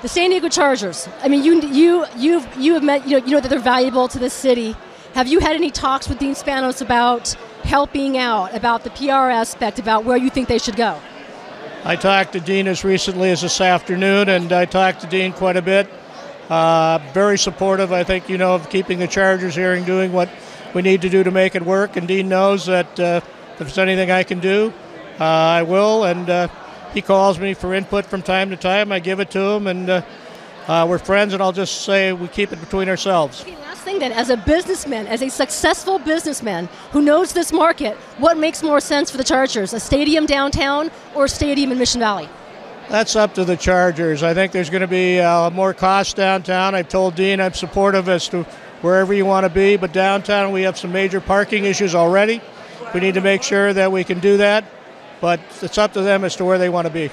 The San Diego Chargers. I mean, you you you've you have met you know you know that they're valuable to the city. Have you had any talks with Dean Spanos about helping out, about the PR aspect, about where you think they should go? I talked to Dean as recently as this afternoon, and I talked to Dean quite a bit. Uh, very supportive, I think, you know, of keeping the Chargers here and doing what we need to do to make it work. And Dean knows that uh, if there's anything I can do, uh, I will. And uh, he calls me for input from time to time. I give it to him, and uh, uh, we're friends. And I'll just say we keep it between ourselves. Okay, last thing then, as a businessman, as a successful businessman who knows this market, what makes more sense for the Chargers, a stadium downtown or a stadium in Mission Valley? That's up to the Chargers. I think there's going to be uh, more cost downtown. I've told Dean I'm supportive as to wherever you want to be, but downtown we have some major parking issues already. We need to make sure that we can do that, but it's up to them as to where they want to be.